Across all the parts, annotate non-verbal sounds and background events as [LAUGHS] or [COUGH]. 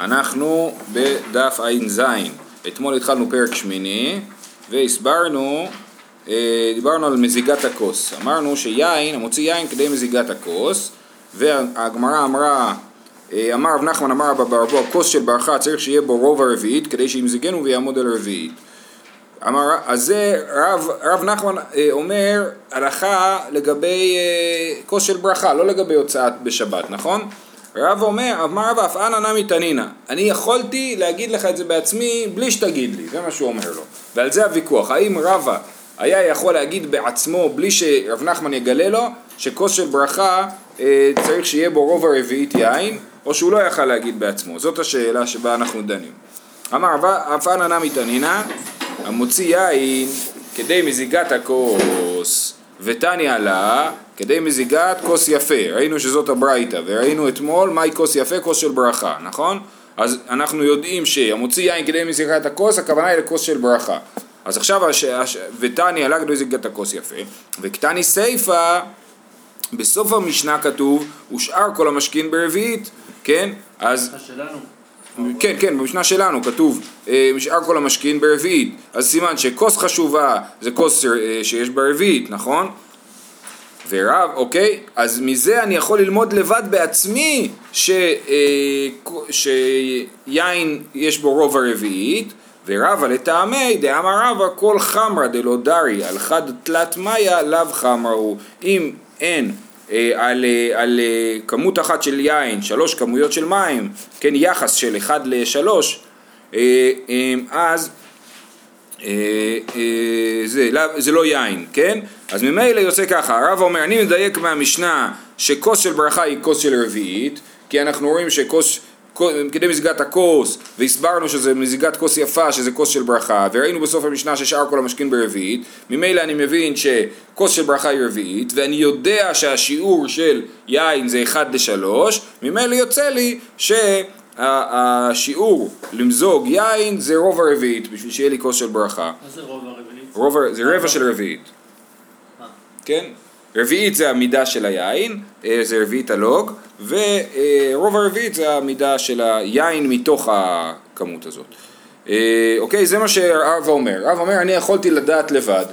אנחנו בדף ע"ז. אתמול התחלנו פרק שמיני והסברנו, אה, דיברנו על מזיגת הכוס. אמרנו שיין, המוציא יין כדי מזיגת הכוס והגמרא אמרה, אה, אמר רב נחמן אמר רבא ברבו, הכוס של ברכה צריך שיהיה בו רוב הרביעית כדי שימזיגנו ויעמוד על הרביעית. אמר, אז זה רב, רב נחמן אה, אומר הלכה לגבי כוס של ברכה, לא לגבי הוצאת בשבת, נכון? רב אומר, אמר רב אף אנא נמי תנינא, אני יכולתי להגיד לך את זה בעצמי בלי שתגיד לי, זה מה שהוא אומר לו. ועל זה הוויכוח, האם רבא היה יכול להגיד בעצמו בלי שרב נחמן יגלה לו, שכוס של ברכה אה, צריך שיהיה בו רוב הרביעית יין, או שהוא לא יכל להגיד בעצמו, זאת השאלה שבה אנחנו דנים. אמר אף אנא נמי תנינא, המוציא יין כדי מזיגת הכוס ותניא לה כדי מזיגת כוס יפה, ראינו שזאת הברייתא, וראינו אתמול מהי כוס יפה, כוס של ברכה, נכון? אז אנחנו יודעים שהמוציא יין כדי מזיגת הכוס, הכוונה היא לכוס של ברכה. אז עכשיו, הש... הש... ותני עלה כדי מזיגת הכוס יפה, וקטני סיפא, בסוף המשנה כתוב, ושאר כל המשכין ברביעית, כן? אז... כן, כן, במשנה שלנו כתוב אה, משאר כל המשכין ברביעית, אז סימן שכוס חשובה זה כוס אה, שיש ברביעית, נכון? ורב, אוקיי? אז מזה אני יכול ללמוד לבד בעצמי ש, אה, שיין יש בו רוב הרביעית ורבה לטעמי דאמר רבא כל חמרא דלא דרי על חד תלת מאיה לאו חמרא הוא אם אין על, אה, על אה, כמות אחת של יין שלוש כמויות של מים כן יחס של אחד לשלוש אה, אה, אז אה, אה, זה, זה לא יין, כן? אז ממילא יוצא ככה, הרב אומר, אני מדייק מהמשנה שכוס של ברכה היא כוס של רביעית, כי אנחנו רואים שכוס, כדי מזיגת הכוס, והסברנו שזה מזיגת כוס יפה, שזה כוס של ברכה, וראינו בסוף המשנה ששאר כל המשכין ברביעית, ממילא אני מבין שכוס של ברכה היא רביעית, ואני יודע שהשיעור של יין זה 1 ל-3, ממילא יוצא לי ש... השיעור למזוג יין זה רוב הרביעית בשביל שיהיה לי כוס של ברכה. מה זה רוב הרביעית? רוב, זה רבע של רביעית. כן? רביעית זה המידה של היין, אה, זה רביעית הלוג, ורוב הרביעית זה המידה של היין מתוך הכמות הזאת. אה, אוקיי, זה מה שהרב אומר. הרב אומר, אני יכולתי לדעת לבד.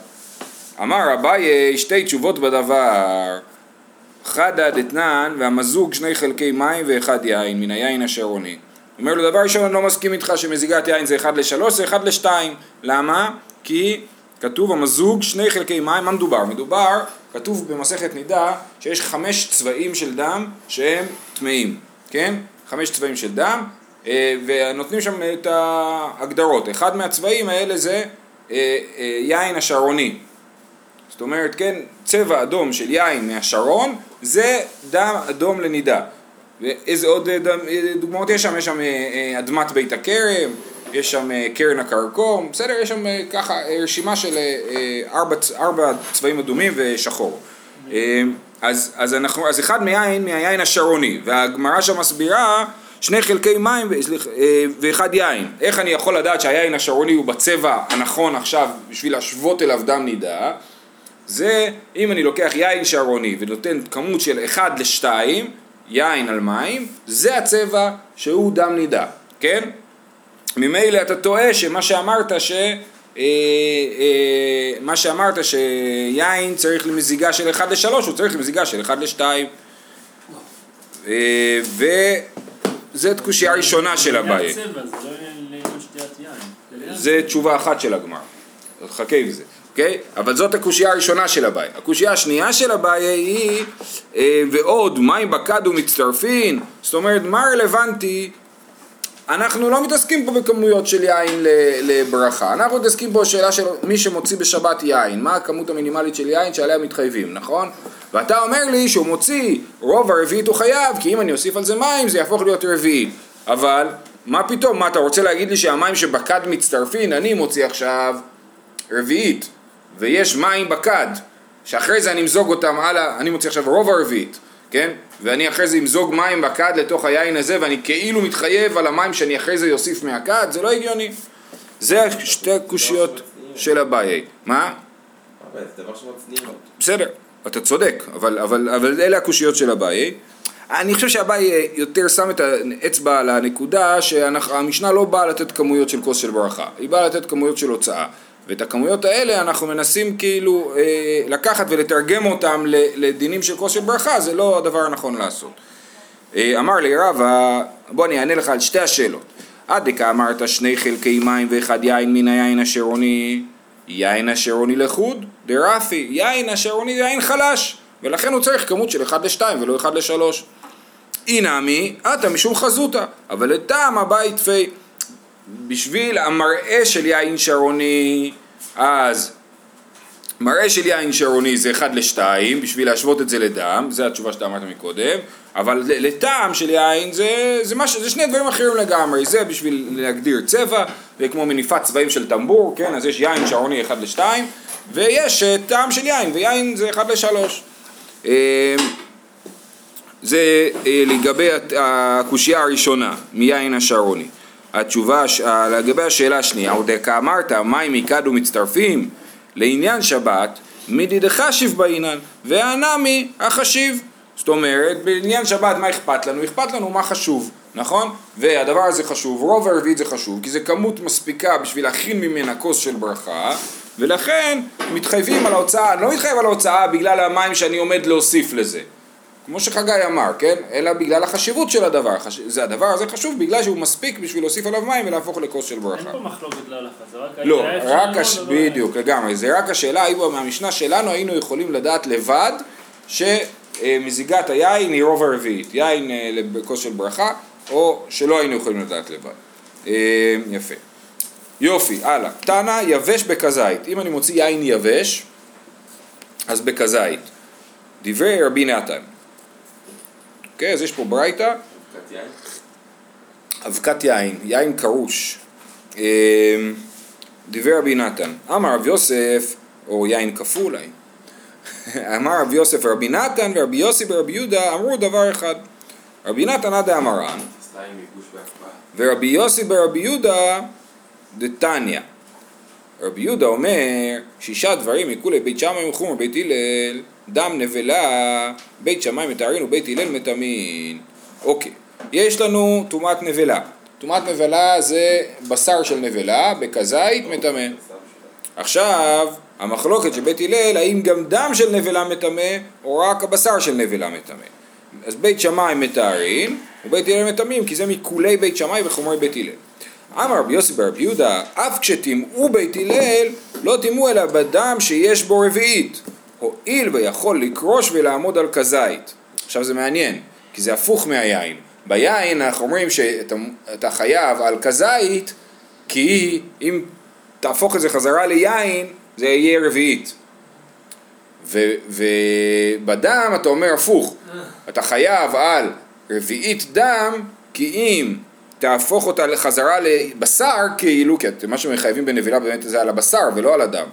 אמר אביי, שתי תשובות בדבר. חדא דתנן והמזוג שני חלקי מים ואחד יין מן היין אשר עונה. אומר לו דבר ראשון אני לא מסכים איתך שמזיגת יין זה אחד לשלוש זה אחד לשתיים למה? כי כתוב המזוג שני חלקי מים מה מדובר? מדובר כתוב במסכת נידה שיש חמש צבעים של דם שהם טמאים כן? חמש צבעים של דם אה, ונותנים שם את ההגדרות אחד מהצבעים האלה זה אה, אה, יין השרוני זאת אומרת, כן, צבע אדום של יין מהשרון זה דם אדום לנידה. ואיזה עוד דוגמאות יש שם? יש שם אדמת בית הכרם, יש שם קרן הכרכום, בסדר? יש שם ככה רשימה של ארבע, ארבע צבעים אדומים ושחור. אז, אז, אנחנו, אז אחד מיין, מהיין השרוני, והגמרא שם מסבירה שני חלקי מים ואחד יין. איך אני יכול לדעת שהיין השרוני הוא בצבע הנכון עכשיו בשביל להשוות אליו דם נידה? זה אם אני לוקח יין שרוני ונותן כמות של 1 ל-2, יין על מים, זה הצבע שהוא דם נידה, כן? ממילא אתה טועה שמה שאמרת ש... אה, אה, מה שאמרת שיין צריך למזיגה של 1 ל-3, הוא צריך למזיגה של 1 ל-2. אה, וזאת קושייה ראשונה של הבעיה. זה תשובה אחת של הגמר. חכה עם זה. אוקיי? אבל זאת הקושייה הראשונה של הבעיה. הקושייה השנייה של הבעיה היא ועוד מים בקד ומצטרפין, זאת אומרת מה רלוונטי אנחנו לא מתעסקים פה בכמויות של יין לברכה, אנחנו מתעסקים פה בשאלה של מי שמוציא בשבת יין, מה הכמות המינימלית של יין שעליה מתחייבים, נכון? ואתה אומר לי שהוא מוציא רוב הרביעית הוא חייב, כי אם אני אוסיף על זה מים זה יהפוך להיות רביעית, אבל מה פתאום, מה אתה רוצה להגיד לי שהמים שבקד מצטרפין, אני מוציא עכשיו רביעית, ויש מים בכד, שאחרי זה אני אמזוג אותם הלאה, אני מוציא עכשיו רוב הרביעית, כן? ואני אחרי זה אמזוג מים בכד לתוך היין הזה ואני כאילו מתחייב על המים שאני אחרי זה אוסיף מהכד, זה לא הגיוני. זה שתי הקושיות של אביי. מה? בסדר, אתה צודק, אבל, אבל, אבל אלה הקושיות של אביי. אני חושב שאביי יותר שם את האצבע על הנקודה שהמשנה לא באה לתת כמויות של כוס של ברכה, היא באה לתת כמויות של הוצאה. ואת הכמויות האלה אנחנו מנסים כאילו אה, לקחת ולתרגם אותם לדינים של כוס של ברכה, זה לא הדבר הנכון לעשות. אה, אמר לי רבא, בוא אני אענה לך על שתי השאלות. עד דקה אמרת שני חלקי מים ואחד יין מן היין השרוני, יין השרוני לחוד, דרפי, יין השרוני זה יין חלש, ולכן הוא צריך כמות של 1 ל-2 ולא 1 ל-3. אינמי, עתה משום חזותה, אבל לטעם הבית פי, בשביל המראה של יין שרוני, אז מראה של יין שרוני זה 1 ל-2, בשביל להשוות את זה לדם, זה התשובה שאתה אמרת מקודם, אבל לטעם של יין זה, זה, מש, זה שני דברים אחרים לגמרי, זה בשביל להגדיר צבע, זה כמו מניפת צבעים של טמבור, כן, אז יש יין שרוני 1 ל-2, ויש uh, טעם של יין, ויין זה 1 ל-3. Uh, זה uh, לגבי הקושייה הראשונה, מיין השרוני. התשובה, לגבי השאלה השנייה, עוד כאמרת, מים מקד ומצטרפים לעניין שבת, מידי דחשיב בעינן, והנמי החשיב. זאת אומרת, בעניין שבת מה אכפת לנו? אכפת לנו מה חשוב, נכון? והדבר הזה חשוב, רוב הרביעית זה חשוב, כי זה כמות מספיקה בשביל להכין ממנה כוס של ברכה, ולכן מתחייבים על ההוצאה, אני לא מתחייב על ההוצאה בגלל המים שאני עומד להוסיף לזה. כמו שחגי אמר, כן? אלא בגלל החשיבות של הדבר. חש... זה הדבר הזה חשוב בגלל שהוא מספיק בשביל להוסיף עליו מים ולהפוך לכוס של ברכה. אין פה מחלוקת להלכה, זה רק... לא, רק הש... בדיוק, לגמרי. זה רק השאלה, האם מהמשנה שלנו היינו יכולים לדעת לבד שמזיגת היין היא רוב הרביעית. יין אה, לכוס של ברכה, או שלא היינו יכולים לדעת לבד. אה, יפה. יופי, הלאה. תנא יבש בכזית. אם אני מוציא יין יבש, אז בכזית. דברי רבי נתן. אוקיי, אז יש פה ברייתא. אבקת יין, יין קרוש. אמ, דיבר רבי נתן, אמר רב יוסף, או יין קפוא אולי, [LAUGHS] אמר רב יוסף ורבי נתן ורבי יוסי ורבי יהודה אמרו דבר אחד. רבי נתן עד האמרן, ורבי יוסי ורבי יהודה דתניא. רבי יהודה אומר שישה דברים מכולי בית שמאי וחומר בית הלל דם נבלה, בית שמאי מתארין ובית הלל מטמין. אוקיי, יש לנו טומאת נבלה. טומאת נבלה זה בשר של נבלה, בכזית מטמא. עכשיו, המחלוקת של בית הלל, האם גם דם של נבלה מטמא, או רק הבשר של נבלה מטמא. אז בית שמאי מתארין, ובית הלל מטמאים, כי זה מכולי בית שמאי וחומרי בית הלל. אמר רבי יוסי ברבי יהודה, אף כשטימאו בית הלל, לא טימאו אלא בדם שיש בו רביעית. הואיל ויכול לקרוש ולעמוד על כזית. עכשיו זה מעניין, כי זה הפוך מהיין. ביין אנחנו אומרים שאתה חייב על כזית, כי אם תהפוך את זה חזרה ליין, זה יהיה רביעית. ובדם אתה אומר הפוך, אתה חייב על רביעית דם, כי אם תהפוך אותה לחזרה לבשר, כאילו, כי מה שמחייבים בנבילה באמת זה על הבשר ולא על הדם.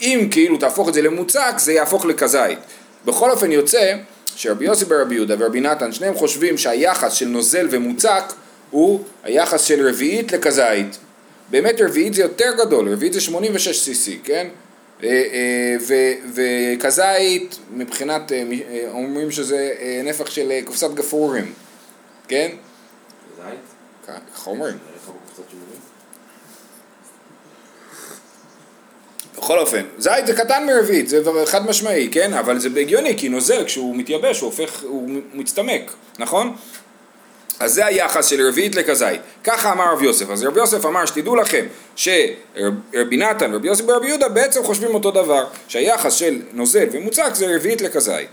אם כאילו תהפוך את זה למוצק, זה יהפוך לכזית. בכל אופן יוצא שרבי יוסי ברבי יהודה ורבי נתן, שניהם חושבים שהיחס של נוזל ומוצק הוא היחס של רביעית לכזית. באמת רביעית זה יותר גדול, רביעית זה 86 cc, כן? אה, אה, וכזית מבחינת, אה, אומרים שזה נפח של קופסת גפרורים, כן? כזית? ככה אומרים. בכל אופן, זית זה קטן מרביעית, זה חד משמעי, כן? אבל זה הגיוני, כי נוזל כשהוא מתייבש הוא הופך, הוא מצטמק, נכון? אז זה היחס של רביעית לכזית. ככה אמר רב יוסף. אז רב יוסף אמר שתדעו לכם שרבי נתן ורבי יוסף ורבי יהודה בעצם חושבים אותו דבר, שהיחס של נוזל ומוצק זה רביעית לכזית.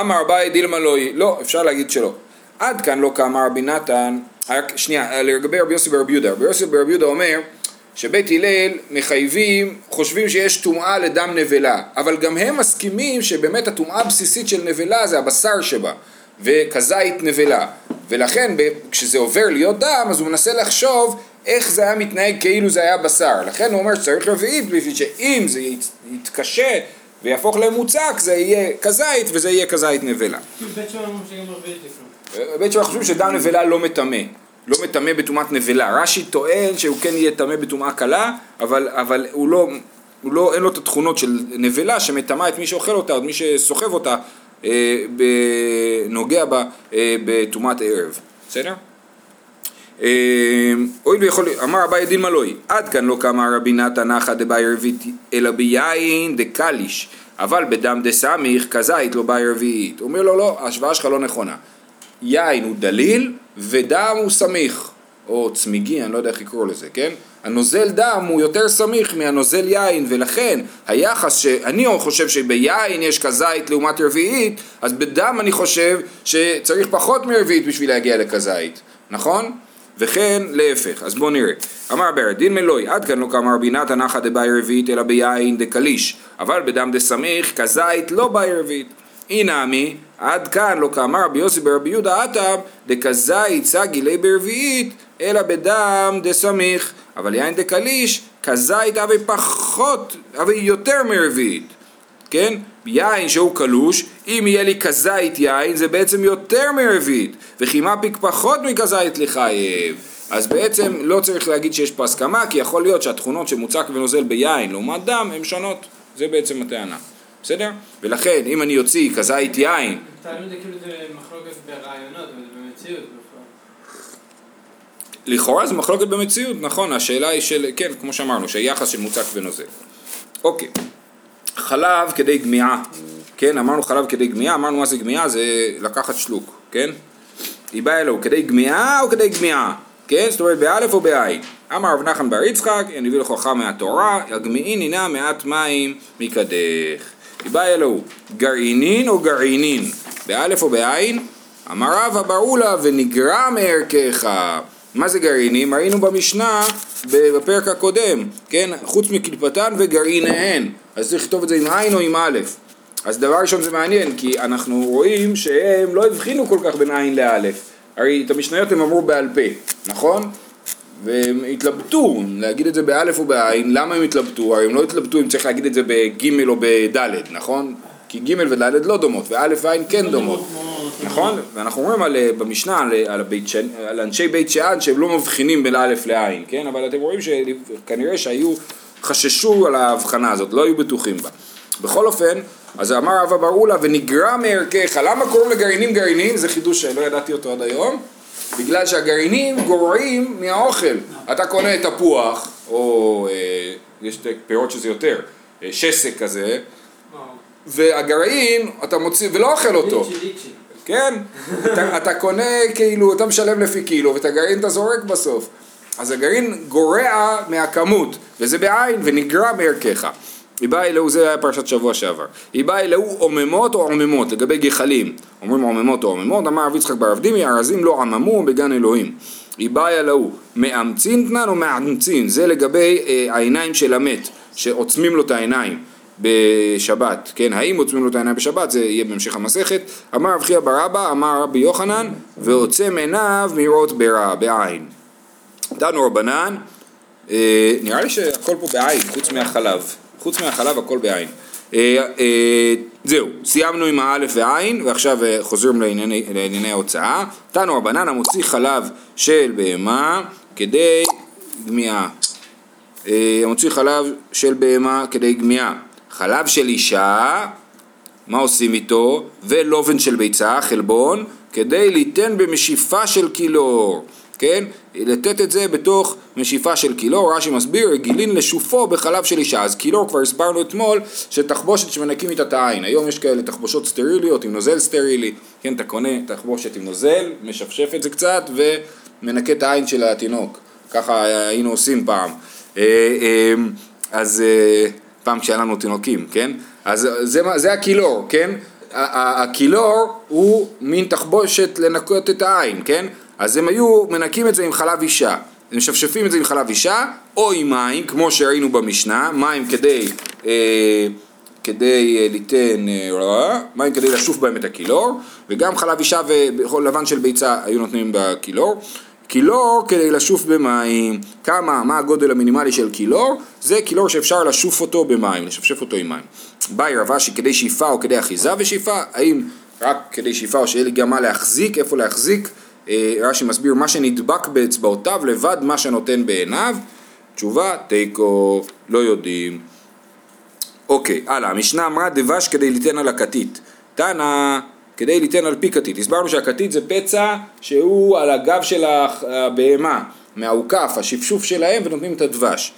אמר אביי דילמה לא, לא, אפשר להגיד שלא. עד כאן לא כאמר רבי נתן, שנייה, לגבי רבי יוסף ורבי יהודה. רבי יוסף ורבי יהודה אומר שבית הלל מחייבים, חושבים שיש טומאה לדם נבלה, אבל גם הם מסכימים שבאמת הטומאה הבסיסית של נבלה זה הבשר שבה, וכזית נבלה, ולכן כשזה עובר להיות דם אז הוא מנסה לחשוב איך זה היה מתנהג כאילו זה היה בשר, לכן הוא אומר שצריך רביעית בשביל שאם זה יתקשה ויהפוך למוצק זה יהיה כזית וזה יהיה כזית נבלה. בית שמאי חושבים שדם נבלה לא מטמא לא מטמא בטומאת נבלה. רש"י טוען שהוא כן יהיה טמא בטומאה קלה, אבל, אבל הוא לא, הוא לא, אין לו את התכונות של נבלה שמטמאה את מי שאוכל אותה, או מי שסוחב אותה, אה, נוגע בה אה, בטומאת ערב, בסדר? אה, הואיל ויכול, אמר אביי דין מלוי, עד כאן לא קמה רבי נתן אחא דבאי רביעית אלא ביין דקליש, אבל בדם דסמיך כזית לא באי רביעית. הוא אומר לו לא, ההשוואה שלך לא נכונה. יין הוא דליל ודם הוא סמיך, או צמיגי, אני לא יודע איך לקרוא לזה, כן? הנוזל דם הוא יותר סמיך מהנוזל יין ולכן היחס שאני חושב שביין יש כזית לעומת רביעית אז בדם אני חושב שצריך פחות מרביעית בשביל להגיע לכזית, נכון? וכן להפך, אז בואו נראה. אמר ברד, דין מלוי, עד כאן לא קמה רבי נתן אחא דבאי רביעית אלא ביין דקליש, אבל בדם דסמיך כזית לא באי רביעית. אינמי, עד כאן לא קמה רבי יוסי ברבי יהודה עתם דכזית סגי ליה ברביעית אלא בדם דסמיך. אבל יין דקליש, כזית אבי פחות, אבי יותר מרביעית, כן? יין שהוא קלוש, אם יהיה לי כזית יין זה בעצם יותר מרביעית, וכי מפיק פחות מכזית לחייב. אז בעצם לא צריך להגיד שיש פה הסכמה, כי יכול להיות שהתכונות שמוצק ונוזל ביין לעומת דם הן שונות, זה בעצם הטענה, בסדר? ולכן אם אני אוציא כזית יין... כאילו זה מחלוקת ברעיונות, במציאות. לכאורה זה מחלוקת במציאות, נכון, השאלה היא של, כן, כמו שאמרנו, שהיחס של מוצק ונוזל. אוקיי, חלב כדי גמיעה, כן, אמרנו חלב כדי גמיעה, אמרנו מה זה גמיעה, זה לקחת שלוק, כן? היא באה אלוהו, כדי גמיעה או כדי גמיעה, כן? זאת אומרת באלף או בעין. אמר רב נחמן בר יצחק, אני מביא לך הוכחה מהתורה, הגמיעין הינה מעט מים מקדך. היא באה אלוהו, גרעינין או גרעינין, באלף או בעין? אמר רבא בראו לה ונגרע מערכך מה זה גרעינים? ראינו במשנה בפרק הקודם, כן? חוץ מקליפתן וגרעיניהן. אז צריך לכתוב את זה עם עין או עם א'. אז דבר ראשון זה מעניין, כי אנחנו רואים שהם לא הבחינו כל כך בין עין לאלף. הרי את המשניות הם אמרו בעל פה, נכון? והם התלבטו, להגיד את זה באלף או בעין, למה הם התלבטו? הרי הם לא התלבטו אם צריך להגיד את זה בגימל או בדלת, נכון? כי ג' וד' לא דומות, וא' וע' כן לא דומות, נכון? ואנחנו אומרים על, אה, במשנה על, אה, על, בית, על אנשי בית שאן שהם לא מבחינים בין א' לע', כן? אבל אתם רואים שכנראה שהיו, חששו על ההבחנה הזאת, לא היו בטוחים בה. בכל אופן, אז אמר אבא ברולה ונגרע מערכך, למה קוראים לגרעינים גרעינים? זה חידוש שלא ידעתי אותו עד היום. בגלל שהגרעינים גורעים מהאוכל. אתה קונה תפוח, או אה, יש פירות שזה יותר, אה, שסק כזה, והגרעין, אתה מוציא, ולא אוכל אותו. כן? אתה, אתה קונה כאילו, אתה משלם לפי קילו, ואת הגרעין אתה זורק בסוף. אז הגרעין גורע מהכמות, וזה בעין, ונגרע מערכך. היא באה אלוהו, זה היה פרשת שבוע שעבר. היא באה אלוהו עוממות או עוממות, לגבי גחלים. אומרים עוממות או עוממות, אמר רב יצחק ברב דימי, ארזים לא עממו בגן אלוהים. היא באה אלוהו, מאמצין תנן או מאמצין, זה לגבי אה, העיניים של המת, שעוצמים לו את העיניים. בשבת, כן, האם עוצמים לו את העיניים בשבת, זה יהיה בהמשך המסכת. אמר רב חייא בר אבא, אמר רבי יוחנן, ועוצם עיניו מראות ברע, בעין. דנו רבנן, אה, נראה לי שהכל פה בעין, חוץ מהחלב. חוץ מהחלב הכל בעין. אה, אה, זהו, סיימנו עם האלף ועין, ועכשיו אה, חוזרים לענייני, ההוצאה. תנו רבנן המוציא חלב של בהמה כדי גמיעה. אה, המוציא חלב של בהמה כדי גמיעה. חלב של אישה, מה עושים איתו? ולובן של ביצה, חלבון, כדי ליתן במשיפה של קילור, כן? לתת את זה בתוך משיפה של קילור, רש"י מסביר, רגילים לשופו בחלב של אישה. אז קילור כבר הסברנו אתמול שתחבושת שמנקים איתה את העין. היום יש כאלה תחבושות סטריליות עם נוזל סטרילי, כן, אתה קונה תחבושת עם נוזל, משפשף את זה קצת ומנקה את העין של התינוק. ככה היינו עושים פעם. אה, אה, אז... אה, פעם כשהיה לנו תינוקים, כן? אז זה, זה הקילור, כן? הקילור הוא מין תחבושת לנקות את העין, כן? אז הם היו מנקים את זה עם חלב אישה. הם משפשפים את זה עם חלב אישה, או עם מים, כמו שראינו במשנה, מים כדי, אה, כדי אה, ליתן, אה, מים כדי לשוף בהם את הקילור, וגם חלב אישה ולבן של ביצה היו נותנים בקילור. קילור כדי לשוף במים, כמה, מה הגודל המינימלי של קילור? זה קילור שאפשר לשוף אותו במים, לשפשף אותו עם מים. באי רבשי כדי שאיפה או כדי אחיזה ושאיפה, האם רק כדי שאיפה או שיהיה לי גם מה להחזיק, איפה להחזיק? אה, רש"י מסביר מה שנדבק באצבעותיו לבד מה שנותן בעיניו. תשובה, תיקו, לא יודעים. אוקיי, הלאה, המשנה אמרה דבש כדי ליתן על הכתית. תנא כדי ליתן על פי כתית. הסברנו שהכתית זה פצע שהוא על הגב של הבהמה, מהאוכף, השפשוף שלהם ונותנים את הדבש.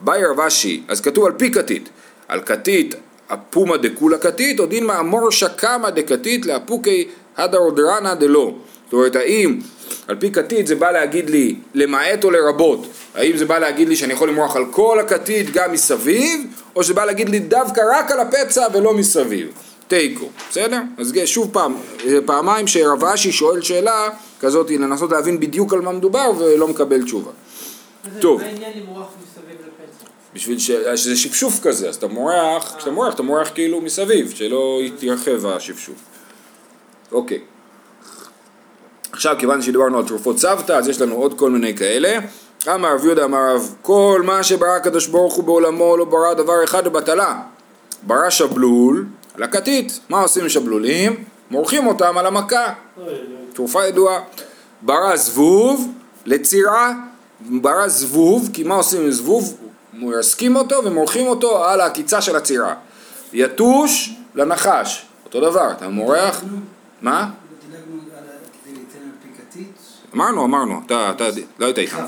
באי רבשי, אז כתוב על פי כתית. על כתית אפומה דקולה כתית, או דין מאמור שקמה דכתית לאפוקי הדרודרנה דלא. זאת אומרת, האם על פי כתית זה בא להגיד לי למעט או לרבות? האם זה בא להגיד לי שאני יכול למרוח על כל הכתית גם מסביב, או שזה בא להגיד לי דווקא רק על הפצע ולא מסביב? תיקו, בסדר? אז שוב פעם, פעמיים שרב אשי שואל שאלה כזאת, לנסות להבין בדיוק על מה מדובר ולא מקבל תשובה. טוב. מה העניין למרוח מסביב לפצע? בשביל ש... שזה שפשוף כזה, אז אתה מורח, כשאתה מורח אתה מורח כאילו מסביב, שלא יתרחב השפשוף. אוקיי. עכשיו כיוון שדיברנו על תרופות סבתא, אז יש לנו עוד כל מיני כאלה. אמר רב יהודה אמר רב, כל מה שברא הקדוש ברוך הוא בעולמו לא ברא דבר אחד לבטלה. ברא שבלול על הכתית. מה עושים שבלולים? מורחים אותם על המכה. תרופה ידועה. ברא זבוב לצירה, ברא זבוב, כי מה עושים עם זבוב? מרסקים אותו ומורחים אותו על העקיצה של הצירה. יתוש לנחש, אותו דבר, אתה מורח, מה? דילגנו על ה- כדי ליתן על פי כתית. אמרנו, אמרנו, אתה, אתה לא היית איתנו.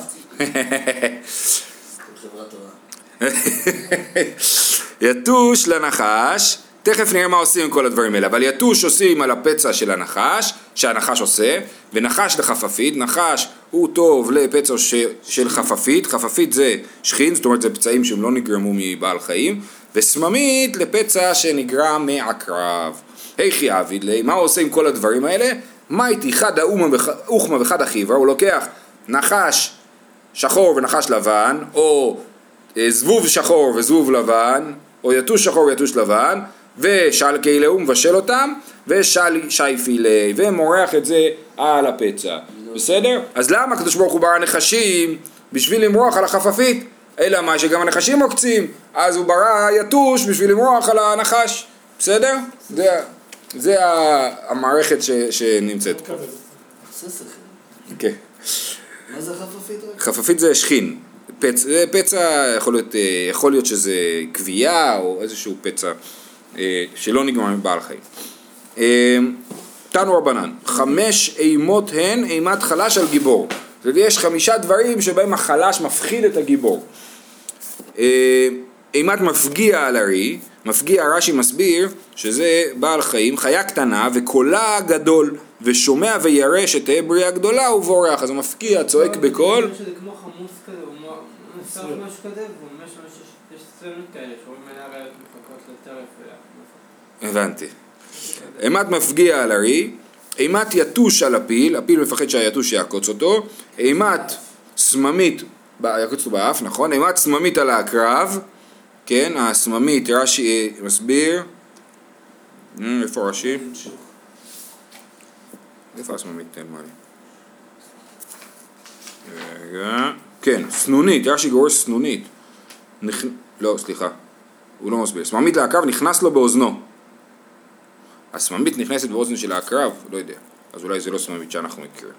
יתוש לנחש, תכף נראה מה עושים עם כל הדברים האלה, אבל יתוש עושים על הפצע של הנחש, שהנחש עושה, ונחש לחפפית, נחש הוא טוב לפצע ש, של חפפית, חפפית זה שכין, זאת אומרת זה פצעים שהם לא נגרמו מבעל חיים, וסממית לפצע שנגרם מעקרב. היכי עביד לי, מה הוא עושה עם כל הדברים האלה? מה איתי חד האומה וחד החיברה, הוא לוקח נחש שחור ונחש לבן, או אה, זבוב שחור וזבוב לבן, או יתוש שחור ויתוש לבן, ושל כאלה הוא מבשל אותם, ושל שייפי לי, ומורח את זה על הפצע. בסדר? אז למה הקדוש ברוך הוא ברא נחשים? בשביל למרוח על החפפית. אלא מה שגם הנחשים עוקצים, אז הוא ברא יתוש בשביל למרוח על הנחש. בסדר? זה, זה המערכת ש, שנמצאת פה. כן. מה זה חפפית זה שכין, פצע, פצע יכול להיות, אה, יכול להיות שזה כווייה או איזשהו פצע אה, שלא נגמר מבעל חיים. אה, תנו רבנן, חמש אימות הן אימת חלש על גיבור. ויש חמישה דברים שבהם החלש מפחיד את הגיבור. אימת מפגיע על ארי, מפגיע רש"י מסביר שזה בעל חיים, חיה קטנה וקולה גדול ושומע וירא שתהא בריאה גדולה ובורח אז הוא מפגיע, צועק בקול. הבנתי. אימת מפגיע על ארי, אימת יתוש על הפיל, הפיל מפחד שהיתוש יעקוץ אותו, אימת סממית, יעקוץ אותו באף, נכון? אימת סממית על העקרב, כן, הסממית, רש"י מסביר, אה, איפה רש"י? איפה הסממית? תן מה לי. רגע, כן, סנונית, רש"י גורס סנונית. לא, סליחה, הוא לא מסביר. סממית לעקרב נכנס לו באוזנו. הסממית נכנסת באוזן של העקרב, לא יודע. אז אולי זה לא סממית שאנחנו מכירים.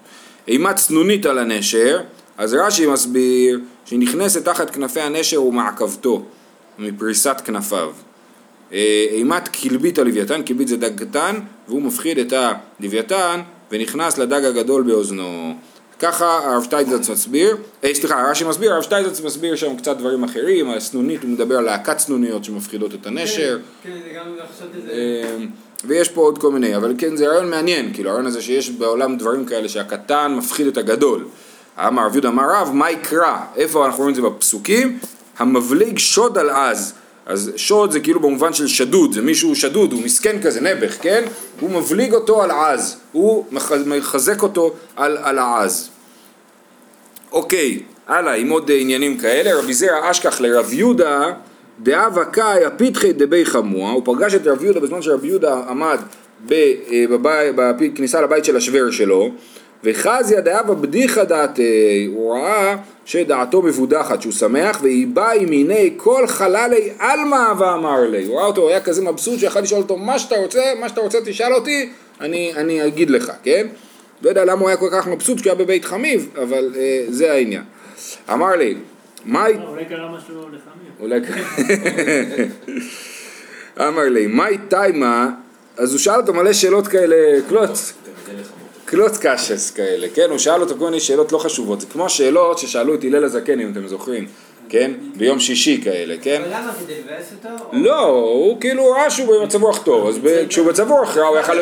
אימת צנונית על הנשר, אז רש"י מסביר שהיא נכנסת תחת כנפי הנשר ומעקבתו, מפריסת כנפיו. אה, אימת כלבית הלוויתן, כלבית זה דג קטן, והוא מפחיד את הלוויתן ונכנס לדג הגדול באוזנו. ככה הרב שטייזץ מסביר, אה, סליחה, רש"י מסביר, הרב שטייזץ מסביר שם קצת דברים אחרים, הסנונית הוא מדבר על להקת סנוניות שמפחידות את הנשר. כן, זה גם לחשוב את זה. אמ, ויש פה עוד כל מיני, אבל כן זה רעיון מעניין, כאילו הרעיון הזה שיש בעולם דברים כאלה שהקטן מפחיד את הגדול. אמר רב יהודה אמר רב, מה יקרא? איפה אנחנו רואים את זה בפסוקים? המבליג שוד על עז. אז שוד זה כאילו במובן של שדוד, זה מישהו שדוד, הוא מסכן כזה, נעבך, כן? הוא מבליג אותו על עז, הוא מח- מחזק אותו על, על העז. אוקיי, הלאה, עם עוד עניינים כאלה, רבי זרע אשכח לרב יהודה, דאבה קאי הפיתחי דבי חמוע, הוא פגש את רב יהודה בזמן שרב יהודה עמד אה, בכניסה לבית של השוור שלו, וחזיה דאבה בדיחה דעתי, הוא ראה שדעתו מבודחת, שהוא שמח, והיא באה עם עיני כל חללי עלמא ואמר לי, הוא ראה אותו, הוא היה כזה מבסוט שיכול לשאול אותו מה שאתה רוצה, מה שאתה רוצה תשאל אותי, אני, אני אגיד לך, כן? לא יודע למה הוא היה כל כך מבסוט כשהוא היה בבית חמיב, אבל אה, זה העניין. אמר לי, מה... אולי קרה משהו לחמיר. אולי... [LAUGHS] אמר לי, מאי תימה, אז הוא שאל אותו מלא שאלות כאלה, קלוץ, קלוץ קשס כאלה, כן? הוא שאל אותו כל מיני שאלות לא חשובות, זה כמו השאלות ששאלו את הלל הזקן, אם אתם זוכרים, כן? ביום שישי כאלה, כן? אבל למה כדי לבאס אותו? לא, הוא כאילו ראה שהוא במצב רוח טוב, אז כשהוא במצב רוח רע הוא יכל,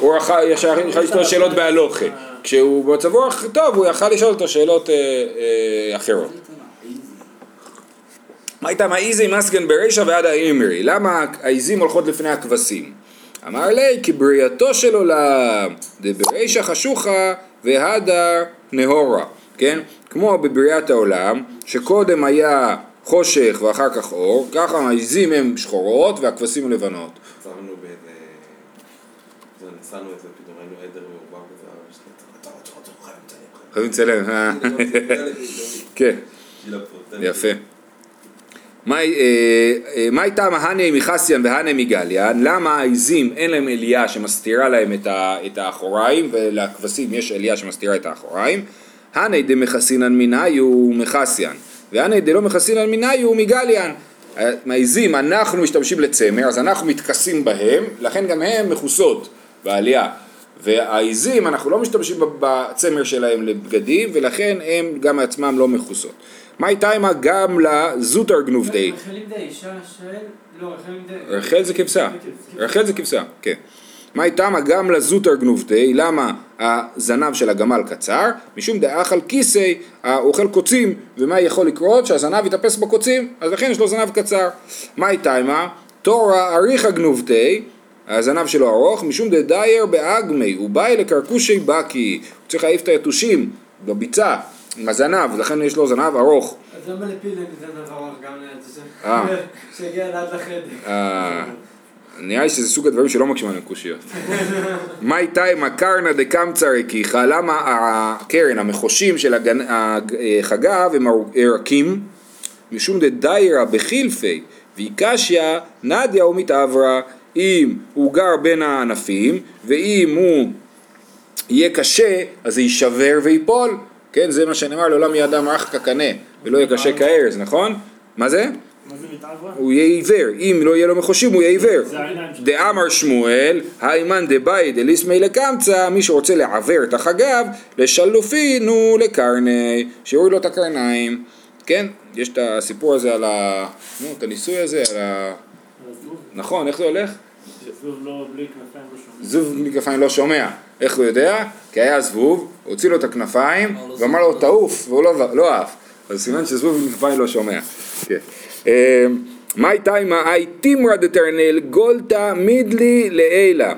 הוא יכל לשאול שאלות בהלוכה, כשהוא במצב רוח טוב הוא יכל לשאול אותו שאלות אה, אה, אחרות. מה הייתה מאיזי מסגן ברישא ועד האימרי? למה העיזים הולכות לפני הכבשים? אמר לי, כי בריאתו של עולם, דברישא חשוכה והדר נהורה, כן? כמו בבריאת העולם, שקודם היה חושך ואחר כך אור, ככה העיזים הן שחורות והכבשים לבנות. אה? כן. יפה. מאי אה, מאי טעם הני מחסיין והני מגליאן? למה העיזים אין להם אליה שמסתירה להם את ה- את האחוריים ולכבשים יש אליה שמסתירה את האחוריים? הני דמחסינן מנאיו מחסיין והני דלא מחסינן מנאיו מגליאן. העיזים אנחנו משתמשים לצמר אז אנחנו מתכסים בהם לכן גם הן מכוסות בעלייה והעיזים אנחנו לא משתמשים בצמר שלהם לבגדים ולכן הם גם עצמם לא מכוסות. גנובדי. דה אישה של... לא, רחלים דה... רחל זה כבשה, רחל זה כבשה, כן. תמה גם לזוטר גנובתי, למה הזנב של הגמל קצר? משום דאכל כיסי, האוכל קוצים, ומה יכול לקרות? שהזנב יתאפס בקוצים, אז לכן יש לו זנב קצר. מאי תימא, תורה אריכא גנובתי, הזנב שלו ארוך, משום דדייר באגמי, הוא בא לקרקושי בקי, הוא צריך להעיף את היתושים בביצה עם הזנב, לכן יש לו זנב ארוך. אז למה לפיל אין זנב ארוך גם ליד זה? אה. [LAUGHS] שיגיע עד לחדר. אה, נראה לי שזה סוג הדברים שלא מקשיבים עליהם קושיות. [LAUGHS] מאי תימא קרנא דקמצא רקיחא, למה הקרן, המחושים של החגב הם רכים? משום דדיירא בחילפי ויקשיא נדיה ומתעברה אם הוא גר בין הענפים ואם הוא יהיה קשה אז זה יישבר ויפול כן זה מה שנאמר לעולם יהיה אדם רך כקנה ולא יהיה קשה כארז נכון? מה זה? הוא יהיה עיוור, אם לא יהיה לו מחושים הוא יהיה עיוור. דאמר שמואל, האימן דבאי דליסמי לקמצא, מי שרוצה לעוור את החגב, לשלופינו לקרני, שיוריד לו את הקרניים. כן, יש את הסיפור הזה על ה... נו, את הניסוי הזה, על ה... נכון, איך זה הולך? זבוב לא בלי כנפיים לא שומע. זבוב בלי כנפיים לא שומע. איך הוא יודע? כי היה זבוב, הוציא לו את הכנפיים, ואמר לו תעוף, והוא לא, לא עף. אז סימן שזבוב בלי כנפיים לא שומע. כן. אה, מאי תימא אי תימרא דתרנל גולתא מידלי לעילה.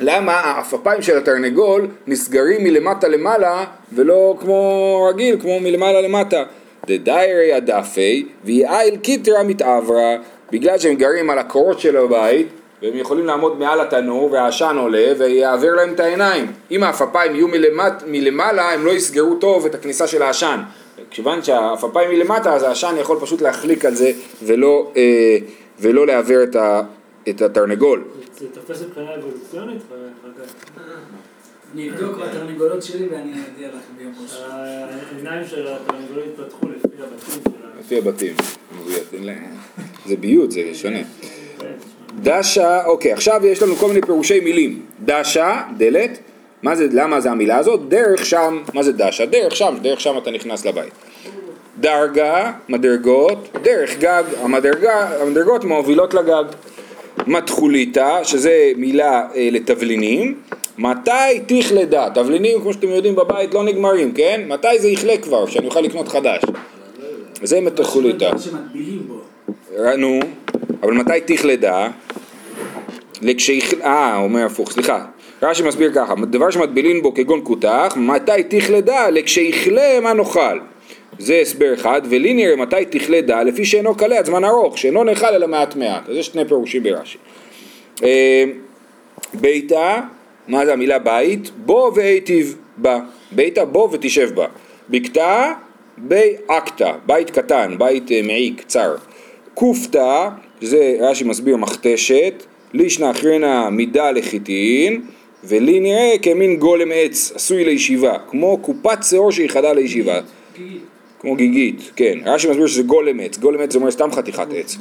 למה העפפיים של התרנגול נסגרים מלמטה למעלה ולא כמו רגיל, כמו מלמעלה למטה. דדיירי הדפי ויעיל קיטרא מתעברה בגלל שהם גרים על הקורות של הבית והם יכולים לעמוד מעל התנור והעשן עולה ויעביר להם את העיניים. אם העפפיים יהיו מלמט, מלמעלה הם לא יסגרו טוב את הכניסה של העשן. כיוון שהעפפיים מלמטה אז העשן יכול פשוט להחליק על זה ולא, אה, ולא לעוור את, ה, את התרנגול. זה תופס מבחינה אבולוציונית? אני אבדוק בתרנגולות שלי ואני אודיע לך ביום ראשון. העיניים של התרנגולות התפתחו לפי הבתים שלה. לפי הבתים. זה ביות, זה שונה. דשה, אוקיי, עכשיו יש לנו כל מיני פירושי מילים. דשה, דלת, מה זה, למה זה המילה הזאת? דרך שם, מה זה דשה? דרך שם, דרך שם אתה נכנס לבית. דרגה, מדרגות, דרך גג, המדרגה, המדרגות מובילות לגג. מתחוליתא, שזה מילה אה, לתבלינים, מתי תכלדה? תבלינים, כמו שאתם יודעים בבית, לא נגמרים, כן? מתי זה יכלה כבר, שאני אוכל לקנות חדש? זה מתחוליתא. בו. נו, אבל מתי תכלדה? לכשיכ... אה, אומר הפוך, סליחה. רש"י מסביר ככה, דבר שמטבילין בו כגון כותח, מתי תכלדה? לכשיכלה מה נאכל. זה הסבר אחד, ולי נראה מתי תכלדה, לפי שאינו קלה עד זמן ארוך, שאינו נאכל אלא מעט מעט. אז יש שני פירושים ברש"י. אה, ביתה, מה זה המילה בית? בוא והיטיב בה. ביתה בוא ותשב בה. בקתה בי אקתא, בית קטן, בית אה, מעיק, צר. קופתא, זה רש"י מסביר מכתשת, לישנא אחרינא מידה לחיטין, ולי נראה כמין גולם עץ, עשוי לישיבה, כמו קופת שעור שייחדה לישיבה. כמו גיגית, כן. רש"י מסביר שזה גולם עץ, גולם עץ זה אומר סתם חתיכת עץ.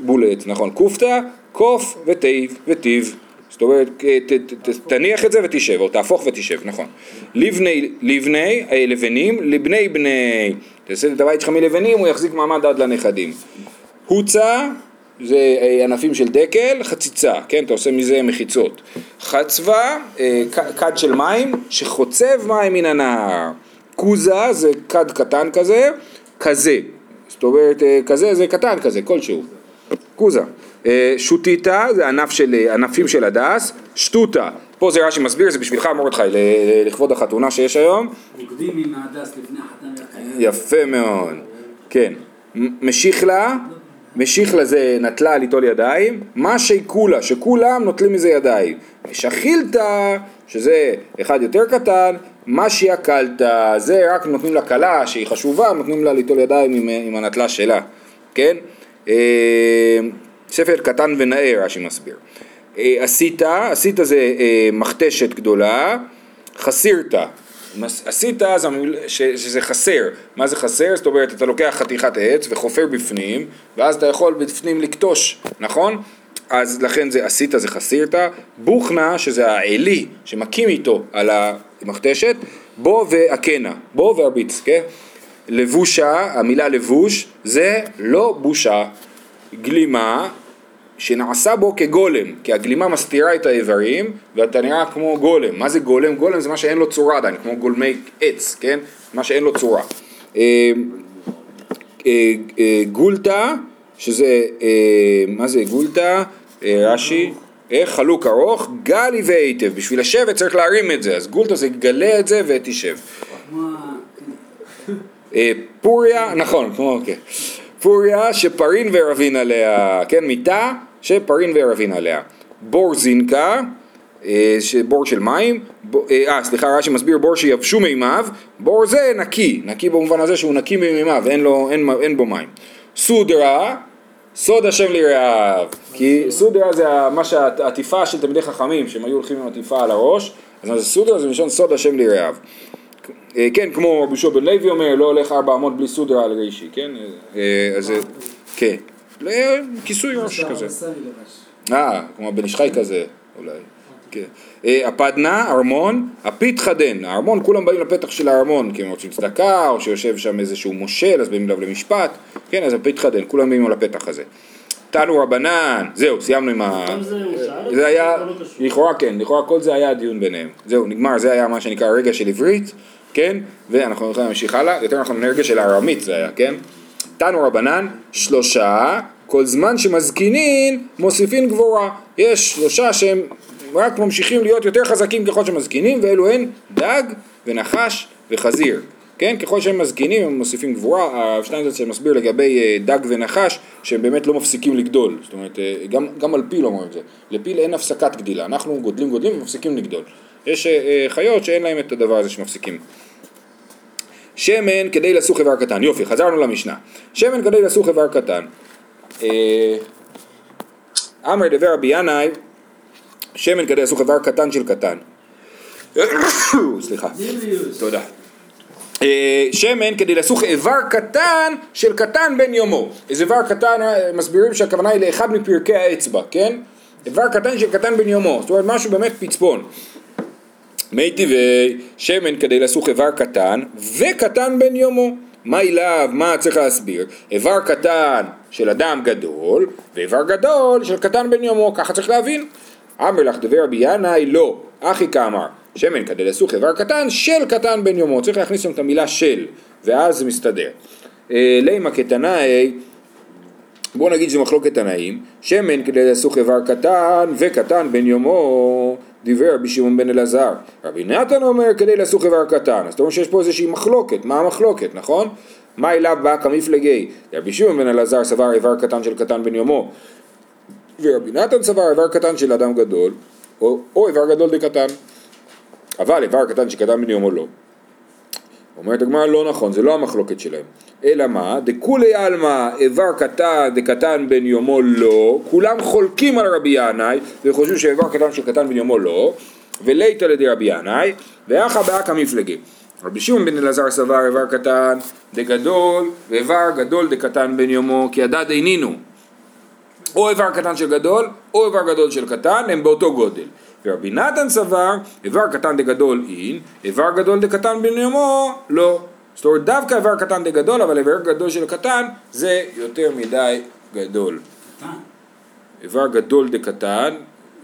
בול עץ, נכון. קופתא, קוף וטיב וטיב. זאת אומרת, תניח את זה ותשב, או תהפוך ותשב, נכון. לבני, לבני, אה, לבנים, לבני בני. תעשה את הבית שלך מלבנים, הוא יחזיק מעמד עד לנכדים. הוצא, זה אה, ענפים של דקל, חציצה, כן, אתה עושה מזה מחיצות. חצבה, אה, כד של מים, שחוצב מים מן הנהר. כוזה זה כד קטן כזה, כזה. זאת אומרת, אה, כזה זה קטן כזה, כלשהו. כוזה. שוטיטה זה ענף של, ענפים של הדס, שטוטה. פה זה רש"י מסביר, זה בשבילך מרדכי, לכבוד החתונה שיש היום. רוקדים עם ההדס לפני החתן והחתן. יפה מאוד, כן. מ- משיחלה, משיחלה זה נטלה ליטול ידיים, מה שיקולה, שכולם נוטלים מזה ידיים. משחילתא, שזה אחד יותר קטן, מה שיקלתא, זה רק נותנים לה כלה שהיא חשובה, נותנים לה ליטול ידיים עם, עם הנטלה שלה, כן? אה, ספר קטן ונאה, רש"י מסביר. אה, עשיתא, עשיתא זה אה, מכתשת גדולה, חסירתא, עשית זה המיל- ש- שזה חסר, מה זה חסר? זאת אומרת אתה לוקח חתיכת עץ וחופר בפנים ואז אתה יכול בפנים לקטוש, נכון? אז לכן זה עשית זה חסירתא, בוכנה שזה העלי שמכים איתו על המכתשת, בו והקנה, בו והרביץ, כן? לבושה, המילה לבוש זה לא בושה, גלימה שנעשה בו כגולם, כי הגלימה מסתירה את האיברים ואתה נראה כמו גולם. מה זה גולם? גולם זה מה שאין לו צורה עדיין, כמו גולמי עץ, כן? מה שאין לו צורה. אה, אה, אה, גולטה, שזה, מה זה גולטה? רש"י, חלוק ארוך, גלי והיטב, בשביל לשבת צריך להרים את זה, אז גולטה זה גלה את זה ותשב. פוריה, נכון, כמו, כן. פוריה שפרין ורבין עליה, כן, מיטה שפרין ורבין עליה. בור זינקה, אה, בור של מים, אה, אה, סליחה, רש"י מסביר בור שיבשו מימיו, בור זה נקי, נקי במובן הזה שהוא נקי ממימיו, אין, לו, אין, אין בו מים. סודרה, סוד השם ליראיו, כי סודרה זה מה שהעטיפה של תלמידי חכמים, שהם היו הולכים עם עטיפה על הראש, אז סודרה זה מלשון סוד השם ליראיו. אה, כן, כמו רבי יהושע בן לוי אומר, לא הולך ארבע אמות בלי סודרה על רישי, כן? אה, אז זה, כן. לא, כיסוי ראש כזה. אה, כמו בן איש חי כזה, אולי. כן. אה, הפדנה, ארמון, הפיתחדן, הארמון, כולם באים לפתח של הארמון, כי הם רוצים צדקה, או שיושב שם איזשהו מושל, אז באים אליו למשפט, כן, אז הפיתחדן, כולם באים על הפתח הזה. תנו רבנן, זהו, סיימנו עם ה... זה היה, לא. לכאורה כן, לכאורה כל זה היה הדיון ביניהם. זהו, נגמר, זה היה מה שנקרא רגע של עברית, כן? ואנחנו יכולים להמשיך הלאה, יותר נכון רגע של ארמית זה היה, כן? תנו רבנן, שלושה, כל זמן שמזקינין מוסיפין גבורה. יש שלושה שהם רק ממשיכים להיות יותר חזקים ככל שמזקינים, ואלו הן דג ונחש וחזיר. כן, ככל שהם מזקינים הם מוסיפים גבורה, השטיינזלץ שמסביר לגבי אה, דג ונחש שהם באמת לא מפסיקים לגדול, זאת אומרת אה, גם, גם על פיל אומרים את זה, לפיל אין הפסקת גדילה, אנחנו גודלים גודלים ומפסיקים לגדול, יש אה, חיות שאין להם את הדבר הזה שמפסיקים. שמן כדי לסוך איבר קטן, יופי, חזרנו למשנה, שמן כדי לסוך איבר קטן, אה, אמר דבר רבי ינאי, שמן כדי לסוך איבר קטן של קטן, [COUGHS] סליחה. תודה. אה, שמן כדי לסוך איבר קטן של קטן בן יומו. איזה איבר קטן, אה, מסבירים שהכוונה היא לאחד מפרקי האצבע, כן? איבר קטן של קטן בן יומו, זאת אומרת משהו באמת פצפון. מי טבעי שמן כדי לסוך איבר קטן וקטן בן יומו. מה אליו, מה צריך להסביר? איבר קטן של אדם גדול ואיבר גדול של קטן בן יומו, ככה צריך להבין. אמר לך דבר רבי ינאי לא, אחי כאמר, שמן כדי לסוך איבר קטן של קטן בן יומו, צריך להכניס שם את המילה של, ואז זה מסתדר. אה, לימה כתנאי, בואו נגיד שזה מחלוקת תנאים, שמן כדי לסוך איבר קטן וקטן בן יומו, דיבר רבי שמעון בן אלעזר. רבי נתן אומר כדי לסוך איבר קטן, אז אתה אומר שיש פה איזושהי מחלוקת, מה המחלוקת, נכון? מה אליו בא כמפלגי? רבי שמעון בן אלעזר סבר איבר קטן של קטן בן יומו, ורבי נתן סבר איבר קטן של אדם גדול, או, או איבר גדול דקטן. אבל איבר קטן שקטן בן יומו לא. אומרת הגמרא לא נכון, זה לא המחלוקת שלהם. אלא מה? דכולי עלמא איבר קטן דקטן בן יומו לא, כולם חולקים על רבי ינאי וחושבים שאיבר קטן של קטן בן יומו לא, וליתא לידי רבי ינאי, ואחא באקא מפלגי. רבי שמעון בן אלעזר סבר איבר קטן דגדול, ואיבר גדול דקטן בן יומו, כי הדד אינינו. או איבר קטן של גדול, או איבר גדול של קטן, הם באותו גודל. ורבי נתן סבר, איבר קטן דגדול אין, איבר גדול דקטן בן יומו, לא. זאת אומרת, דווקא איבר קטן דגדול, אבל איבר גדול של קטן, זה יותר מדי גדול. קטן. איבר גדול דקטן,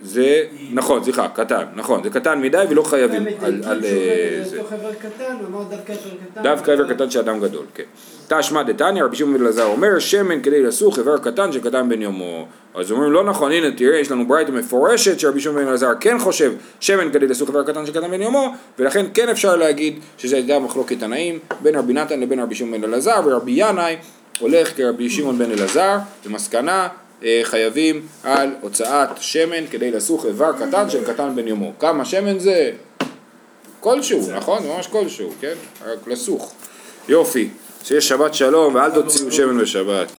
זה, נכון, סליחה, קטן, נכון, זה קטן מדי ולא חייבים על, על אה, זה. חבר הוא אמר דווקא איבר קטן. דווקא איבר קטן של אדם גדול, כן. תשמע דתניא, רבי שמעון אלעזר אומר, שמן כדי לסוך איבר קטן של קטן בן יומו. אז אומרים, לא נכון, הנה תראה, יש לנו ברייתא מפורשת שרבי שמעון אלעזר כן חושב שמן כדי לסוך איבר קטן של קטן בן יומו, ולכן כן אפשר להגיד שזה הייתה מחלוקת תנאים בין רבי נתן לבין רבי שמעון אלעזר, ורבי ינאי הולך כרבי שמעון בן אלעזר, במסקנה אה, חייבים על הוצאת שמן כדי לסוך איבר קטן של קטן בן יומו. כמה שמן זה? כלשהו, נכון? ממש כלשהו, כן? רק לסוך. יופי. שיש שבת שלום ואל תוציאו שמן בשבת.